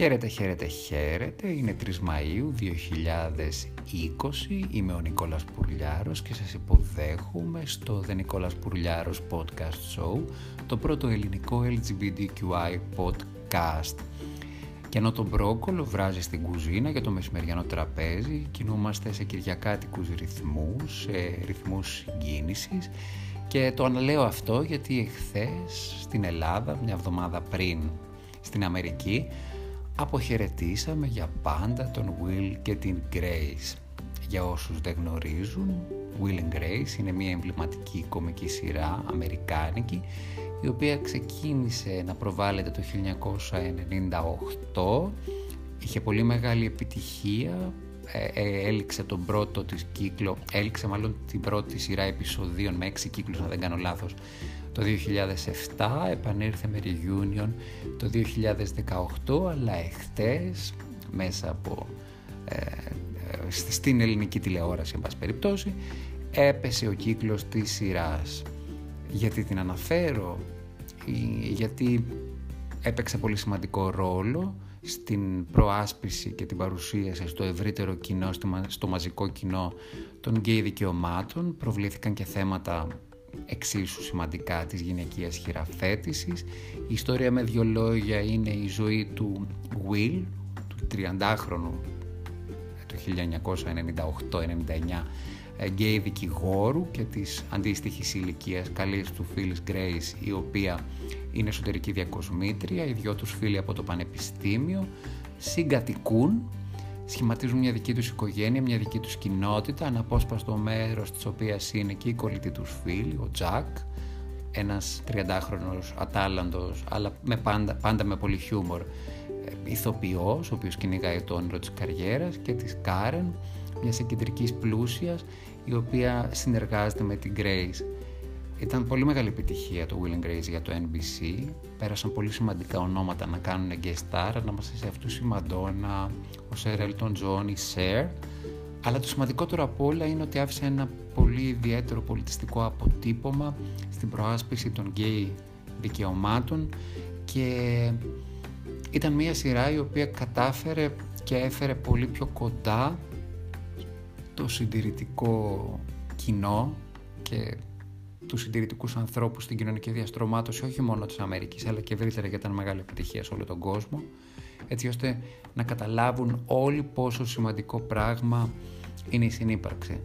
Χαίρετε, χαίρετε, χαίρετε. Είναι 3 Μαΐου 2020. Είμαι ο Νικόλας Πουρλιάρος και σας υποδέχομαι στο The Νικόλας Πουρλιάρος Podcast Show, το πρώτο ελληνικό LGBTQI podcast. Και ενώ το μπρόκολο βράζει στην κουζίνα για το μεσημεριανό τραπέζι, κινούμαστε σε κυριακάτικους ρυθμούς, σε ρυθμούς συγκίνησης και το αναλέω αυτό γιατί εχθές στην Ελλάδα, μια εβδομάδα πριν στην Αμερική, αποχαιρετήσαμε για πάντα τον Will και την Grace. Για όσους δεν γνωρίζουν, Will and Grace είναι μια εμβληματική κομική σειρά αμερικάνικη η οποία ξεκίνησε να προβάλλεται το 1998 είχε πολύ μεγάλη επιτυχία ε, ε, έληξε τον πρώτο της κύκλο έληξε μάλλον την πρώτη σειρά επεισοδίων με έξι κύκλους αν δεν κάνω λάθος το 2007, επανήρθε με reunion το 2018, αλλά εχθές μέσα από ε, ε, στην ελληνική τηλεόραση, εν πάση περιπτώσει, έπεσε ο κύκλος της σειράς. Γιατί την αναφέρω, γιατί έπαιξε πολύ σημαντικό ρόλο στην προάσπιση και την παρουσίαση στο ευρύτερο κοινό, στο μαζικό κοινό των γκέι δικαιωμάτων. Προβλήθηκαν και θέματα εξίσου σημαντικά της γυναικείας χειραφέτησης. Η ιστορία με δύο λόγια είναι η ζωή του Will, του 30χρονου του 1998-99 γκέι δικηγόρου και της αντίστοιχης ηλικίας καλής του φίλης Grace η οποία είναι εσωτερική διακοσμήτρια, οι δυο τους φίλοι από το πανεπιστήμιο συγκατοικούν σχηματίζουν μια δική τους οικογένεια, μια δική τους κοινότητα, αναπόσπαστο μέρος της οποίας είναι και η κολλητή τους φίλη, ο Τζακ, ένας 30χρονος ατάλλαντος, αλλά με πάντα, πάντα με πολύ χιούμορ, ε, ηθοποιός, ο οποίος κυνηγάει το όνειρο της καριέρας και της Κάρεν, μια κεντρικής πλούσιας, η οποία συνεργάζεται με την Grace. Ήταν πολύ μεγάλη επιτυχία το Will and Grace για το NBC. Πέρασαν πολύ σημαντικά ονόματα να κάνουν guest star, ανάμεσα σε αυτούς η Madonna, ο Sir Elton John, η Cher. Αλλά το σημαντικότερο από όλα είναι ότι άφησε ένα πολύ ιδιαίτερο πολιτιστικό αποτύπωμα στην προάσπιση των γκέι δικαιωμάτων και ήταν μια σειρά η οποία κατάφερε και έφερε πολύ πιο κοντά το συντηρητικό κοινό και του συντηρητικούς ανθρώπους στην κοινωνική διαστρωμάτωση όχι μόνο της Αμερικής αλλά και ευρύτερα γιατί ήταν μεγάλη επιτυχία σε όλο τον κόσμο έτσι ώστε να καταλάβουν όλοι πόσο σημαντικό πράγμα είναι η συνύπαρξη.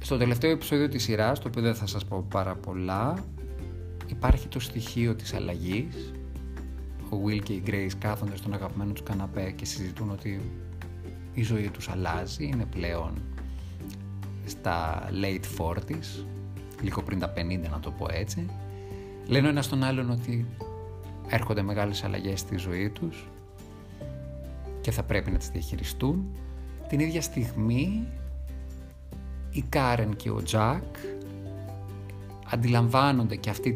Στο τελευταίο επεισόδιο της σειράς, το οποίο δεν θα σας πω πάρα πολλά, υπάρχει το στοιχείο της αλλαγής. Ο Will και η Grace κάθονται στον αγαπημένο τους καναπέ και συζητούν ότι η ζωή τους αλλάζει, είναι πλέον στα late 40s, λίγο πριν τα 50 να το πω έτσι. Λένε ένας στον άλλον ότι έρχονται μεγάλες αλλαγές στη ζωή τους και θα πρέπει να τις διαχειριστούν. Την ίδια στιγμή η Κάρεν και ο Τζακ αντιλαμβάνονται και αυτοί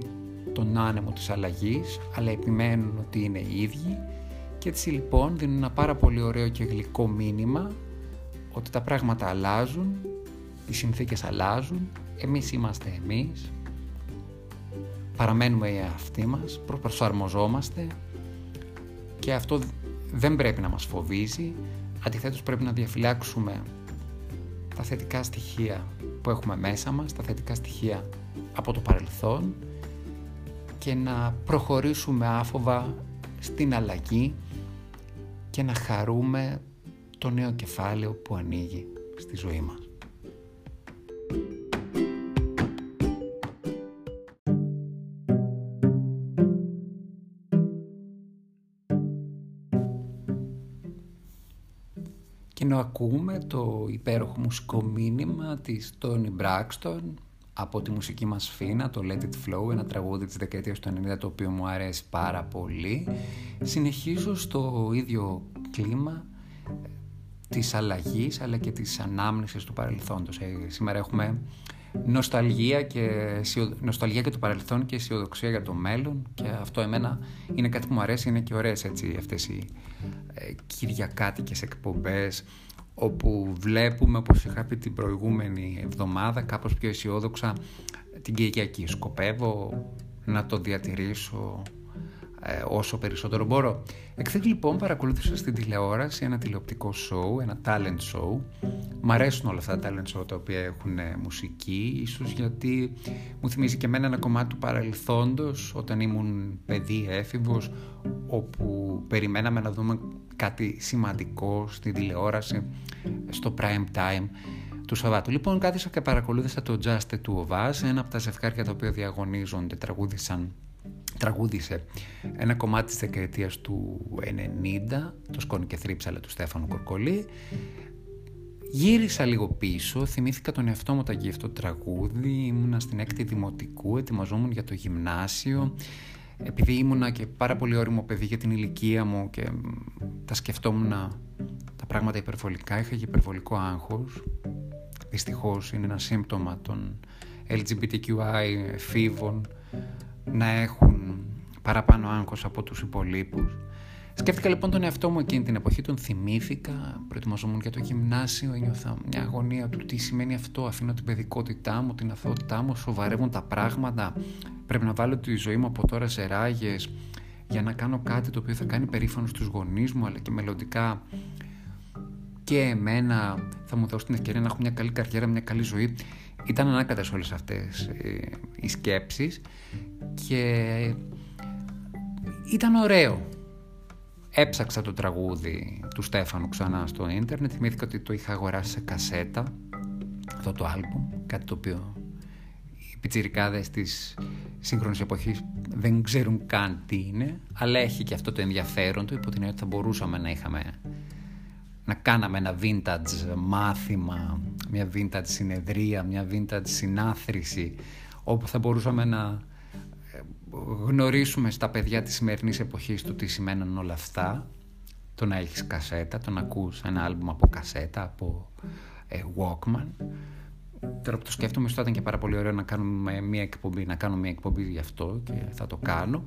τον άνεμο της αλλαγής αλλά επιμένουν ότι είναι οι ίδιοι και έτσι λοιπόν δίνουν ένα πάρα πολύ ωραίο και γλυκό μήνυμα ότι τα πράγματα αλλάζουν, οι συνθήκες αλλάζουν εμείς είμαστε εμείς, παραμένουμε οι εαυτοί μας, προσαρμοζόμαστε και αυτό δεν πρέπει να μας φοβίζει, αντιθέτως πρέπει να διαφυλάξουμε τα θετικά στοιχεία που έχουμε μέσα μας, τα θετικά στοιχεία από το παρελθόν και να προχωρήσουμε άφοβα στην αλλαγή και να χαρούμε το νέο κεφάλαιο που ανοίγει στη ζωή μας. Ακούμε το υπέροχο μουσικό μήνυμα της Tony Braxton από τη μουσική μας φίνα, το Let It Flow, ένα τραγούδι της δεκαετίας του 90 το οποίο μου αρέσει πάρα πολύ. Συνεχίζω στο ίδιο κλίμα της αλλαγής αλλά και της ανάμνησης του παρελθόντος. Ε, σήμερα έχουμε νοσταλγία και, νοσταλγία και το παρελθόν και αισιοδοξία για το μέλλον και αυτό εμένα είναι κάτι που μου αρέσει, είναι και ωραίες έτσι αυτές οι ε, κυριακάτικες εκπομπές όπου βλέπουμε όπως είχα πει την προηγούμενη εβδομάδα κάπως πιο αισιόδοξα την Κυριακή. Σκοπεύω να το διατηρήσω ε, όσο περισσότερο μπορώ. Εχθές λοιπόν παρακολούθησα στην τηλεόραση ένα τηλεοπτικό show, ένα talent show. Μ' αρέσουν όλα αυτά τα talent show τα οποία έχουν ε, μουσική, ίσως γιατί μου θυμίζει και εμένα ένα κομμάτι του παρελθόντος όταν ήμουν παιδί έφηβος, όπου περιμέναμε να δούμε κάτι σημαντικό στην τηλεόραση, στο prime time του Σαββάτου. Λοιπόν, κάθισα και παρακολούθησα το Just Two of Us, ένα από τα ζευγάρια τα οποία διαγωνίζονται, τραγούδισαν τραγούδισε ένα κομμάτι της δεκαετίας του 90, το «Σκόνη και θρύψαλε» του Στέφανου Κορκολή. Γύρισα λίγο πίσω, θυμήθηκα τον εαυτό μου τα αυτό το τραγούδι, ήμουνα στην έκτη δημοτικού, ετοιμαζόμουν για το γυμνάσιο, επειδή ήμουνα και πάρα πολύ όριμο παιδί για την ηλικία μου και τα σκεφτόμουν τα πράγματα υπερβολικά, είχα και υπερβολικό άγχος. Δυστυχώς είναι ένα σύμπτωμα των LGBTQI φίβων να έχουν παραπάνω άγχος από τους υπολείπους. Σκέφτηκα λοιπόν τον εαυτό μου εκείνη την εποχή, τον θυμήθηκα, προετοιμαζόμουν για το γυμνάσιο, ένιωθα μια αγωνία του τι σημαίνει αυτό, αφήνω την παιδικότητά μου, την αθωότητά μου, σοβαρεύουν τα πράγματα, πρέπει να βάλω τη ζωή μου από τώρα σε ράγες για να κάνω κάτι το οποίο θα κάνει περήφανο στους γονείς μου αλλά και μελλοντικά και εμένα θα μου δώσει την ευκαιρία να έχω μια καλή καριέρα, μια καλή ζωή. Ήταν ανάκατες όλες αυτές ε, οι σκέψεις και ήταν ωραίο. Έψαξα το τραγούδι του Στέφανου ξανά στο ίντερνετ, θυμήθηκα ότι το είχα αγοράσει σε κασέτα, αυτό το άλμπουμ, κάτι το οποίο οι πιτσιρικάδες της σύγχρονης εποχής δεν ξέρουν καν τι είναι, αλλά έχει και αυτό το ενδιαφέρον του, υπό την έννοια ότι θα μπορούσαμε να είχαμε να κάναμε ένα vintage μάθημα, μια vintage συνεδρία, μια vintage συνάθρηση, όπου θα μπορούσαμε να γνωρίσουμε στα παιδιά της σημερινής εποχής του τι σημαίνουν όλα αυτά. Το να έχεις κασέτα, το να ακούς ένα άλμπουμ από κασέτα, από ε, Walkman. Τώρα που το σκέφτομαι θα ήταν και πάρα πολύ ωραίο να κάνουμε μια εκπομπή να κάνω μια εκπομπή γι' αυτό και θα το κάνω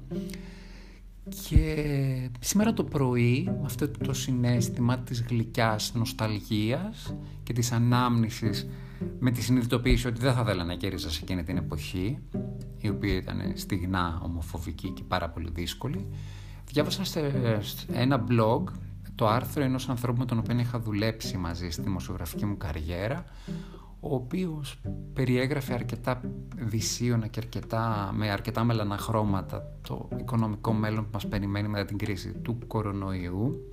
και σήμερα το πρωί με αυτό το συνέστημα της γλυκιάς νοσταλγίας και της ανάμνησης με τη συνειδητοποίηση ότι δεν θα ήθελα να κέρδιζα σε εκείνη την εποχή η οποία ήταν στιγνά ομοφοβική και πάρα πολύ δύσκολη διάβασα σε ένα blog το άρθρο ενός ανθρώπου με τον οποίο είχα δουλέψει μαζί στη δημοσιογραφική μου καριέρα ο οποίος περιέγραφε αρκετά δυσίωνα και αρκετά, με αρκετά μελανά χρώματα το οικονομικό μέλλον που μας περιμένει μετά την κρίση του κορονοϊού.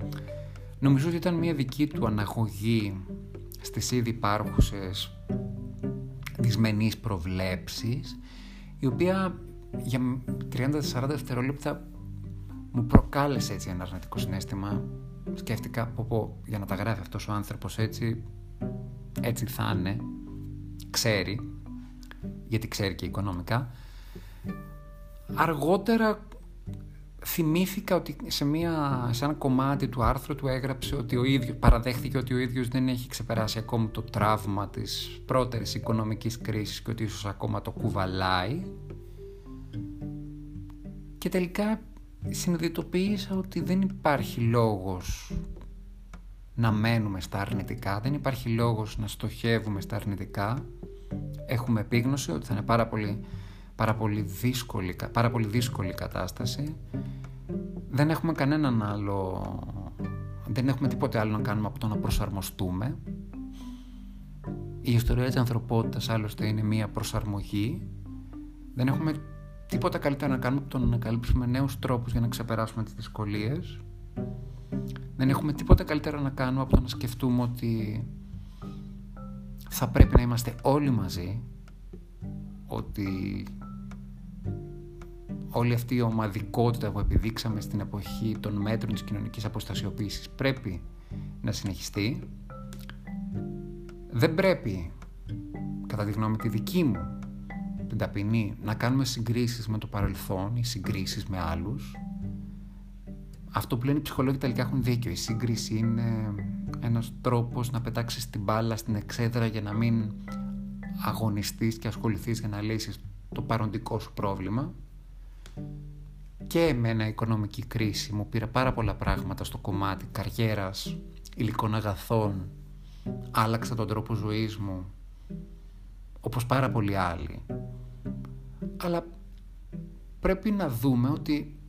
Νομίζω ότι ήταν μια δική του αναγωγή στις ήδη υπάρχουσες δυσμενείς προβλέψεις η οποία για 30-40 δευτερόλεπτα μου προκάλεσε έτσι ένα αρνητικό συνέστημα σκέφτηκα πω, πω για να τα γράφει αυτός ο άνθρωπος έτσι έτσι θα είναι ξέρει γιατί ξέρει και οικονομικά αργότερα θυμήθηκα ότι σε, μια, σε ένα κομμάτι του άρθρου του έγραψε ότι ο ίδιος, παραδέχθηκε ότι ο ίδιος δεν έχει ξεπεράσει ακόμη το τραύμα της πρώτερης οικονομικής κρίσης και ότι ίσως ακόμα το κουβαλάει. Και τελικά συνειδητοποίησα ότι δεν υπάρχει λόγος να μένουμε στα αρνητικά, δεν υπάρχει λόγος να στοχεύουμε στα αρνητικά. Έχουμε επίγνωση ότι θα είναι πάρα πολύ πάρα πολύ δύσκολη, πάρα πολύ δύσκολη κατάσταση. Δεν έχουμε κανέναν άλλο, δεν έχουμε τίποτε άλλο να κάνουμε από το να προσαρμοστούμε. Η ιστορία της ανθρωπότητας άλλωστε είναι μία προσαρμογή. Δεν έχουμε τίποτα καλύτερο να κάνουμε από το να ανακαλύψουμε νέους τρόπους για να ξεπεράσουμε τις δυσκολίες. Δεν έχουμε τίποτα καλύτερο να κάνουμε από το να σκεφτούμε ότι θα πρέπει να είμαστε όλοι μαζί, ότι όλη αυτή η ομαδικότητα που επιδείξαμε στην εποχή των μέτρων της κοινωνικής αποστασιοποίησης πρέπει να συνεχιστεί. Δεν πρέπει, κατά τη γνώμη τη δική μου, την ταπεινή, να κάνουμε συγκρίσεις με το παρελθόν ή συγκρίσεις με άλλους. Αυτό που λένε οι ψυχολόγοι τελικά έχουν δίκιο. Η σύγκριση είναι ένας τρόπος να πετάξεις την μπάλα στην εξέδρα για να μην αγωνιστείς και ασχοληθείς για να λύσεις το παροντικό σου πρόβλημα και εμένα η οικονομική κρίση μου πήρε πάρα πολλά πράγματα στο κομμάτι καριέρας, υλικών αγαθών, άλλαξα τον τρόπο ζωής μου, όπως πάρα πολλοί άλλοι. Αλλά πρέπει να δούμε ότι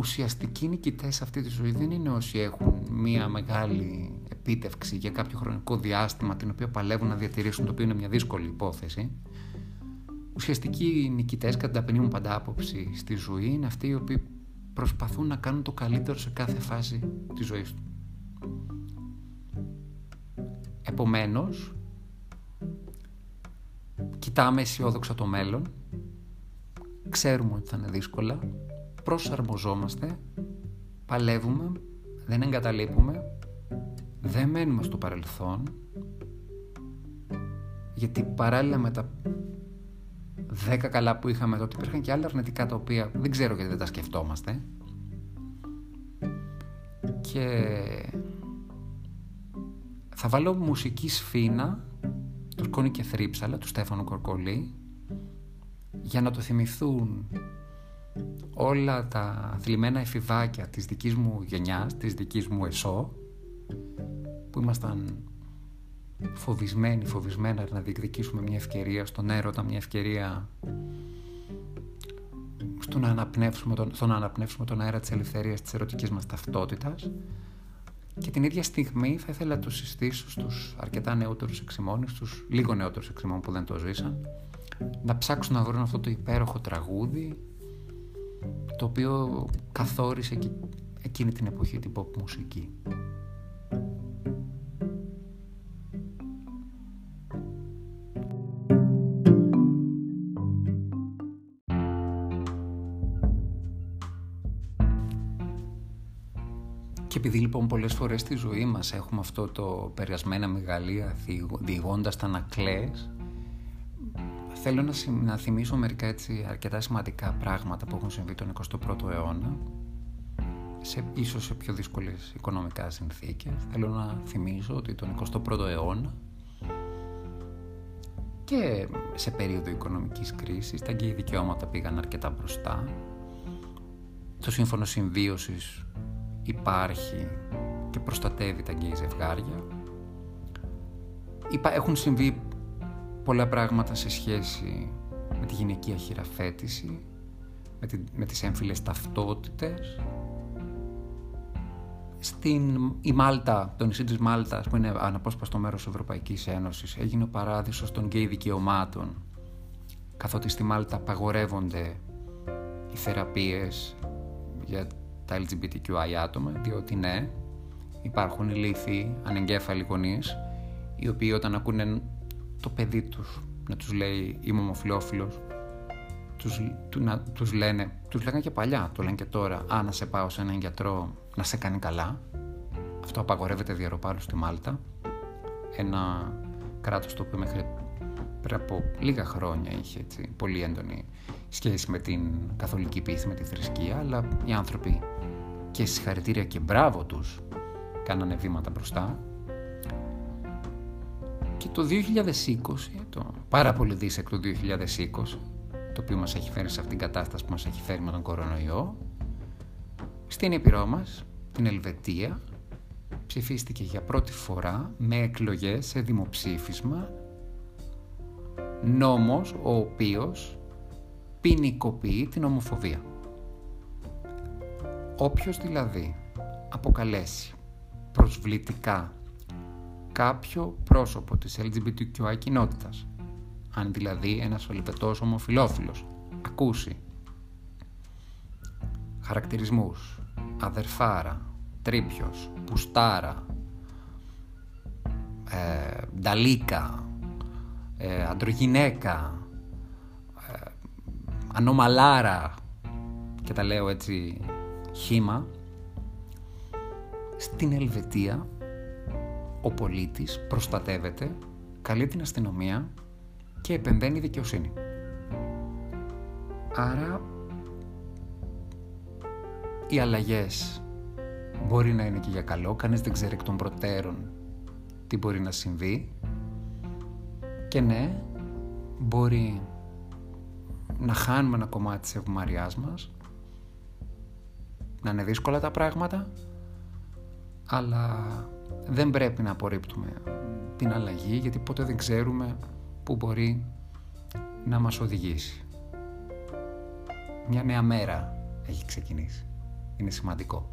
ουσιαστικοί νικητές σε αυτή τη ζωή δεν είναι όσοι έχουν μία μεγάλη επίτευξη για κάποιο χρονικό διάστημα την οποία παλεύουν να διατηρήσουν, το οποίο είναι μια δύσκολη υπόθεση. Ουσιαστικοί νικητές κατά την ταπεινή μου παντάποψη στη ζωή είναι αυτοί οι οποίοι προσπαθούν να κάνουν το καλύτερο σε κάθε φάση της ζωής τους. Επομένως, κοιτάμε αισιόδοξα το μέλλον, ξέρουμε ότι θα είναι δύσκολα, προσαρμοζόμαστε, παλεύουμε, δεν εγκαταλείπουμε, δεν μένουμε στο παρελθόν, γιατί παράλληλα με τα δέκα καλά που είχαμε τότε υπήρχαν και άλλα αρνητικά τα οποία δεν ξέρω γιατί δεν τα σκεφτόμαστε. Και θα βάλω μουσική σφίνα του Σκόνη και Θρύψαλα του Στέφανου Κορκολή για να το θυμηθούν όλα τα θλιμμένα εφηβάκια της δικής μου γενιάς, της δικής μου ΕΣΟ που ήμασταν φοβισμένοι, φοβισμένα να διεκδικήσουμε μια ευκαιρία στον έρωτα, μια ευκαιρία στο να αναπνεύσουμε τον, στο να αναπνεύσουμε τον αέρα της ελευθερίας της ερωτικής μας ταυτότητας. Και την ίδια στιγμή θα ήθελα να το συστήσω στους αρκετά νεότερους εξημώνες, στους λίγο νεότερους εξημών που δεν το ζήσαν, να ψάξουν να βρουν αυτό το υπέροχο τραγούδι το οποίο καθόρισε εκείνη την εποχή την pop μουσική. Και επειδή λοιπόν πολλές φορές στη ζωή μας έχουμε αυτό το περασμένα μεγαλεία διηγώντας τα νακλές θέλω να, να θυμίσω μερικά έτσι αρκετά σημαντικά πράγματα που έχουν συμβεί τον 21ο αιώνα σε, ίσως σε πιο δύσκολες οικονομικά συνθήκες. Θέλω να θυμίσω ότι τον 21ο αιώνα και σε περίοδο οικονομικής κρίσης τα γκέι δικαιώματα πήγαν αρκετά μπροστά. Το σύμφωνο συμβίωσης υπάρχει και προστατεύει τα γκέι ζευγάρια. Έχουν συμβεί πολλά πράγματα σε σχέση με τη γυναικεία χειραφέτηση, με, τη, με τις έμφυλες ταυτότητες. Στην η Μάλτα, το νησί της Μάλτας, που είναι αναπόσπαστο μέρος της Ευρωπαϊκής Ένωσης, έγινε ο παράδεισος των γκέι δικαιωμάτων, καθότι στη Μάλτα απαγορεύονται οι θεραπείες για τα LGBTQI άτομα, διότι ναι, υπάρχουν ηλίθιοι ανεγκέφαλοι γονείς, οι οποίοι όταν ακούνε το παιδί τους να τους λέει είμαι ομοφιλόφιλος τους, του, να, τους λένε, τους λέγανε και παλιά, το λένε και τώρα α, να σε πάω σε έναν γιατρό να σε κάνει καλά αυτό απαγορεύεται διαρροπάλου στη Μάλτα ένα κράτος το οποίο μέχρι πριν από λίγα χρόνια είχε έτσι, πολύ έντονη σχέση με την καθολική πίστη, με τη θρησκεία αλλά οι άνθρωποι και συγχαρητήρια και μπράβο τους κάνανε βήματα μπροστά και το 2020, το πάρα πολύ δίσεκτο 2020, το οποίο μας έχει φέρει σε αυτήν την κατάσταση που μας έχει φέρει με τον κορονοϊό, στην Επιρώ μας, την Ελβετία, ψηφίστηκε για πρώτη φορά με εκλογές σε δημοψήφισμα νόμος ο οποίος ποινικοποιεί την ομοφοβία. Όποιος δηλαδή αποκαλέσει προσβλητικά κάποιο πρόσωπο της LGBTQI κοινότητας. Αν δηλαδή ένας ολυπετός ομοφιλόφιλος ακούσει χαρακτηρισμούς αδερφάρα, τρίπιος, πουστάρα, ε, νταλίκα, ε, αντρογυναίκα, ε, ανομαλάρα και τα λέω έτσι χήμα, στην Ελβετία ο πολίτης προστατεύεται, καλεί την αστυνομία και επεμβαίνει δικαιοσύνη. Άρα οι αλλαγές μπορεί να είναι και για καλό, κανείς δεν ξέρει εκ των προτέρων τι μπορεί να συμβεί. Και ναι, μπορεί να χάνουμε ένα κομμάτι της ευμαριάς μας, να είναι δύσκολα τα πράγματα, αλλά δεν πρέπει να απορρίπτουμε την αλλαγή γιατί ποτέ δεν ξέρουμε που μπορεί να μας οδηγήσει. Μια νέα μέρα έχει ξεκινήσει. είναι σημαντικό.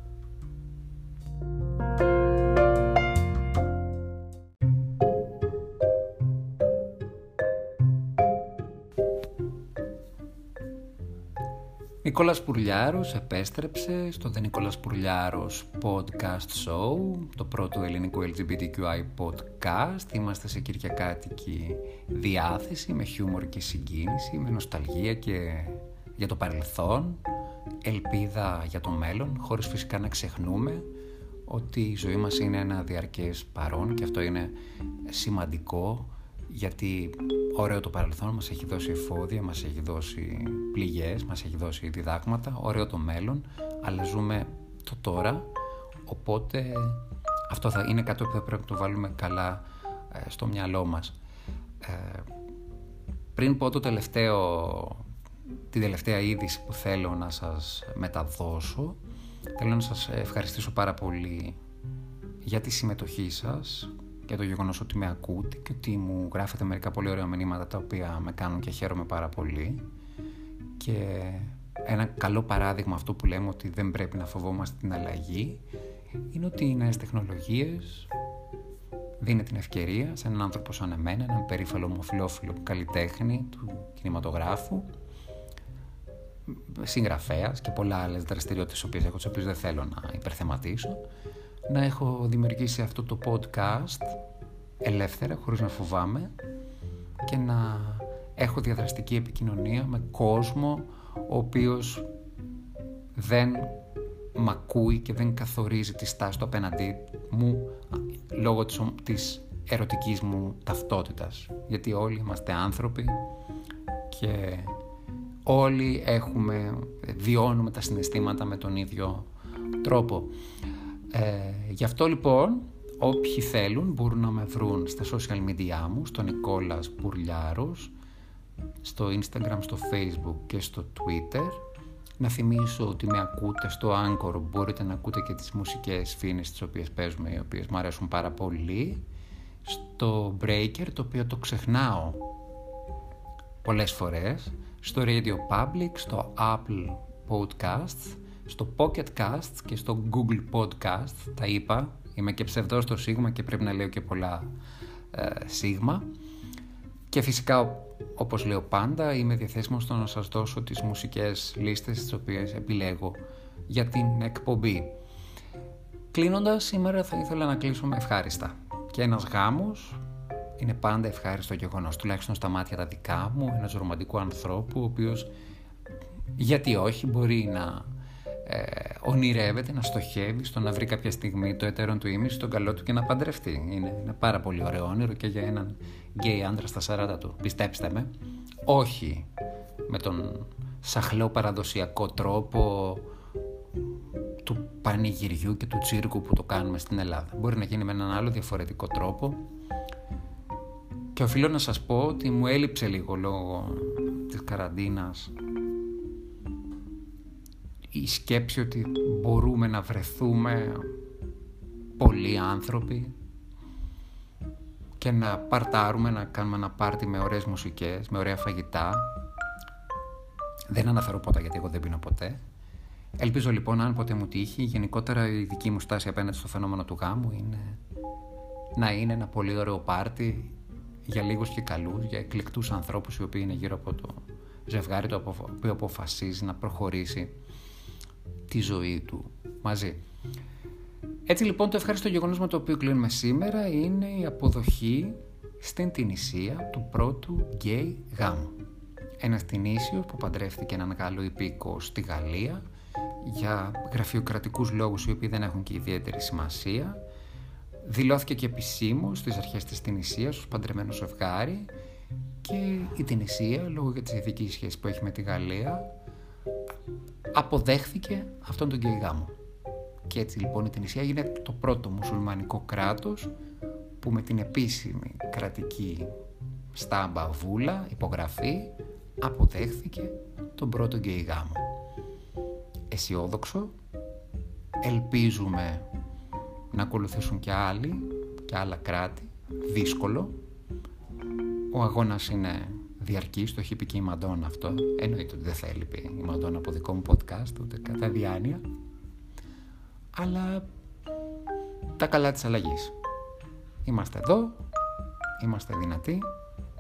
Νικόλας Πουρλιάρος επέστρεψε στο The Νικόλας Πουρλιάρος Podcast Show, το πρώτο ελληνικό LGBTQI podcast. Είμαστε σε κυριακάτικη διάθεση, με χιούμορ και συγκίνηση, με νοσταλγία και για το παρελθόν, ελπίδα για το μέλλον, χωρίς φυσικά να ξεχνούμε ότι η ζωή μας είναι ένα διαρκές παρόν και αυτό είναι σημαντικό γιατί ωραίο το παρελθόν μας έχει δώσει εφόδια, μας έχει δώσει πληγές, μας έχει δώσει διδάγματα, ωραίο το μέλλον, αλλά ζούμε το τώρα, οπότε αυτό θα είναι κάτι που θα πρέπει να το βάλουμε καλά ε, στο μυαλό μας. Ε, πριν πω το τελευταίο, την τελευταία είδηση που θέλω να σας μεταδώσω, θέλω να σας ευχαριστήσω πάρα πολύ για τη συμμετοχή σας, για το γεγονός ότι με ακούτε και ότι μου γράφετε μερικά πολύ ωραία μηνύματα τα οποία με κάνουν και χαίρομαι πάρα πολύ. Και ένα καλό παράδειγμα αυτό που λέμε ότι δεν πρέπει να φοβόμαστε την αλλαγή είναι ότι οι νέες τεχνολογίες δίνει την ευκαιρία σε έναν άνθρωπο σαν εμένα, έναν περίφαλο ομοφιλόφιλο καλλιτέχνη του κινηματογράφου, συγγραφέας και πολλά άλλες δραστηριότητες, τις έχω, τις οποίες δεν θέλω να υπερθεματίσω, να έχω δημιουργήσει αυτό το podcast ελεύθερα, χωρίς να φοβάμαι και να έχω διαδραστική επικοινωνία με κόσμο ο οποίος δεν μ' ακούει και δεν καθορίζει τη στάση του απέναντί μου λόγω της, της ερωτικής μου ταυτότητας. Γιατί όλοι είμαστε άνθρωποι και όλοι έχουμε, βιώνουμε τα συναισθήματα με τον ίδιο τρόπο. Ε, γι' αυτό λοιπόν όποιοι θέλουν μπορούν να με βρουν στα social media μου, στο Νικόλας Μπουρλιάρος, στο Instagram, στο Facebook και στο Twitter. Να θυμίσω ότι με ακούτε στο Anchor, μπορείτε να ακούτε και τις μουσικές φίνες τις οποίες παίζουμε, οι οποίες μου αρέσουν πάρα πολύ. Στο Breaker, το οποίο το ξεχνάω πολλές φορές. Στο Radio Public, στο Apple Podcasts στο Pocket Cast και στο Google Podcast, τα είπα, είμαι και ψευδός στο Σίγμα και πρέπει να λέω και πολλά ε, Σίγμα. Και φυσικά, όπως λέω πάντα, είμαι διαθέσιμος στο να σας δώσω τις μουσικές λίστες τις οποίες επιλέγω για την εκπομπή. Κλείνοντας, σήμερα θα ήθελα να κλείσω με ευχάριστα. Και ένας γάμος είναι πάντα ευχάριστο γεγονός, τουλάχιστον στα μάτια τα δικά μου, ένας ρομαντικού ανθρώπου, ο οποίος γιατί όχι μπορεί να ε, ονειρεύεται να στοχεύει στο να βρει κάποια στιγμή το εταίρον του ήμιση στον καλό του και να παντρευτεί. Είναι, είναι πάρα πολύ ωραίο όνειρο και για έναν γκέι άντρα στα 40 του. Πιστέψτε με. Όχι με τον σαχλό παραδοσιακό τρόπο του πανηγυριού και του τσίρκου που το κάνουμε στην Ελλάδα. Μπορεί να γίνει με έναν άλλο διαφορετικό τρόπο και οφείλω να σας πω ότι μου έλειψε λίγο λόγω της καραντίνας η σκέψη ότι μπορούμε να βρεθούμε πολλοί άνθρωποι και να παρτάρουμε, να κάνουμε ένα πάρτι με ωραίες μουσικές, με ωραία φαγητά. Δεν αναφέρω ποτέ γιατί εγώ δεν πίνω ποτέ. Ελπίζω λοιπόν αν ποτέ μου τύχει, γενικότερα η δική μου στάση απέναντι στο φαινόμενο του γάμου είναι να είναι ένα πολύ ωραίο πάρτι για λίγους και καλούς, για εκλεκτούς ανθρώπους οι οποίοι είναι γύρω από το ζευγάρι το οποίο αποφασίζει να προχωρήσει τη ζωή του μαζί. Έτσι λοιπόν το ευχάριστο γεγονός με το οποίο κλείνουμε σήμερα είναι η αποδοχή στην Τινησία του πρώτου γκέι γάμου. Ένας Τινήσιος που παντρεύτηκε έναν Γάλλο υπήκο στη Γαλλία για γραφειοκρατικούς λόγους οι οποίοι δεν έχουν και ιδιαίτερη σημασία. Δηλώθηκε και επισήμως στις αρχές της Τινησίας ως παντρεμένο ζευγάρι και η Τινησία λόγω για τις ειδικής σχέσης που έχει με τη Γαλλία αποδέχθηκε αυτόν τον γκέι γάμο. Και έτσι λοιπόν η Τινησία έγινε το πρώτο μουσουλμανικό κράτος που με την επίσημη κρατική στάμπα βούλα, υπογραφή, αποδέχθηκε τον πρώτο γκέι γάμο. Αισιόδοξο, ελπίζουμε να ακολουθήσουν και άλλοι και άλλα κράτη, δύσκολο. Ο αγώνας είναι διαρκή, το έχει πει και η Μαντόνα αυτό. Εννοείται ότι δεν θα έλειπε η Μαντόνα από δικό μου podcast, ούτε κατά διάνοια. αλλά τα καλά της αλλαγής. Είμαστε εδώ, είμαστε δυνατοί,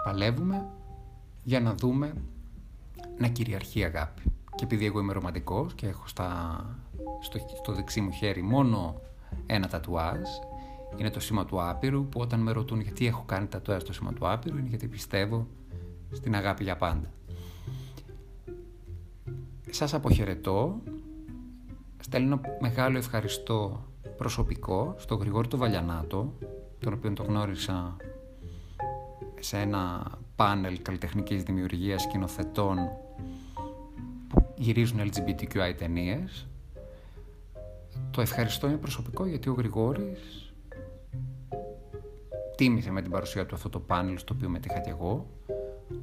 παλεύουμε για να δούμε να κυριαρχεί η αγάπη. Και επειδή εγώ είμαι ρομαντικός και έχω στα, στο, στο δεξί μου χέρι μόνο ένα τατουάζ, είναι το σήμα του άπειρου, που όταν με ρωτούν γιατί έχω κάνει τατουάζ το σήμα του άπειρου, είναι γιατί πιστεύω στην αγάπη για πάντα. Σας αποχαιρετώ, στέλνω μεγάλο ευχαριστώ προσωπικό στο Γρηγόρη του Βαλιανάτο, τον οποίο το γνώρισα σε ένα πάνελ καλλιτεχνικής δημιουργίας σκηνοθετών που γυρίζουν LGBTQI ταινίες. Το ευχαριστώ είναι προσωπικό γιατί ο Γρηγόρης τίμησε με την παρουσία του αυτό το πάνελ στο οποίο μετήχα και εγώ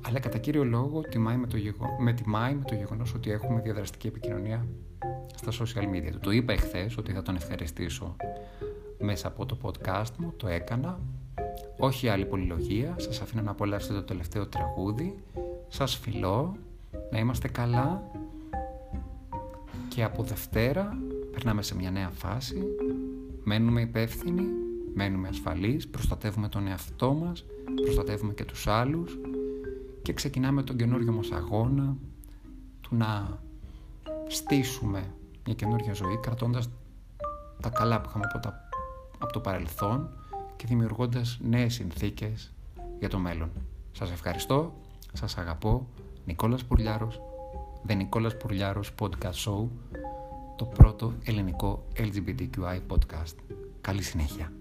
αλλά κατά κύριο λόγο τιμάει με το, γεγο... με τιμάει με το γεγονός ότι έχουμε διαδραστική επικοινωνία στα social media του. Το είπα εχθές ότι θα τον ευχαριστήσω μέσα από το podcast μου, το έκανα. Όχι άλλη πολυλογία, σας αφήνω να απολαύσετε το τελευταίο τραγούδι. Σας φιλώ, να είμαστε καλά και από Δευτέρα περνάμε σε μια νέα φάση. Μένουμε υπεύθυνοι, μένουμε ασφαλείς, προστατεύουμε τον εαυτό μας, προστατεύουμε και τους άλλους και ξεκινάμε τον καινούριο μας αγώνα του να στήσουμε μια καινούργια ζωή κρατώντας τα καλά που είχαμε από, τα, από το παρελθόν και δημιουργώντας νέες συνθήκες για το μέλλον. Σας ευχαριστώ, σας αγαπώ. Νικόλας Πουρλιάρος, The Νικόλας Πουρλιάρος Podcast Show, το πρώτο ελληνικό LGBTQI podcast. Καλή συνέχεια.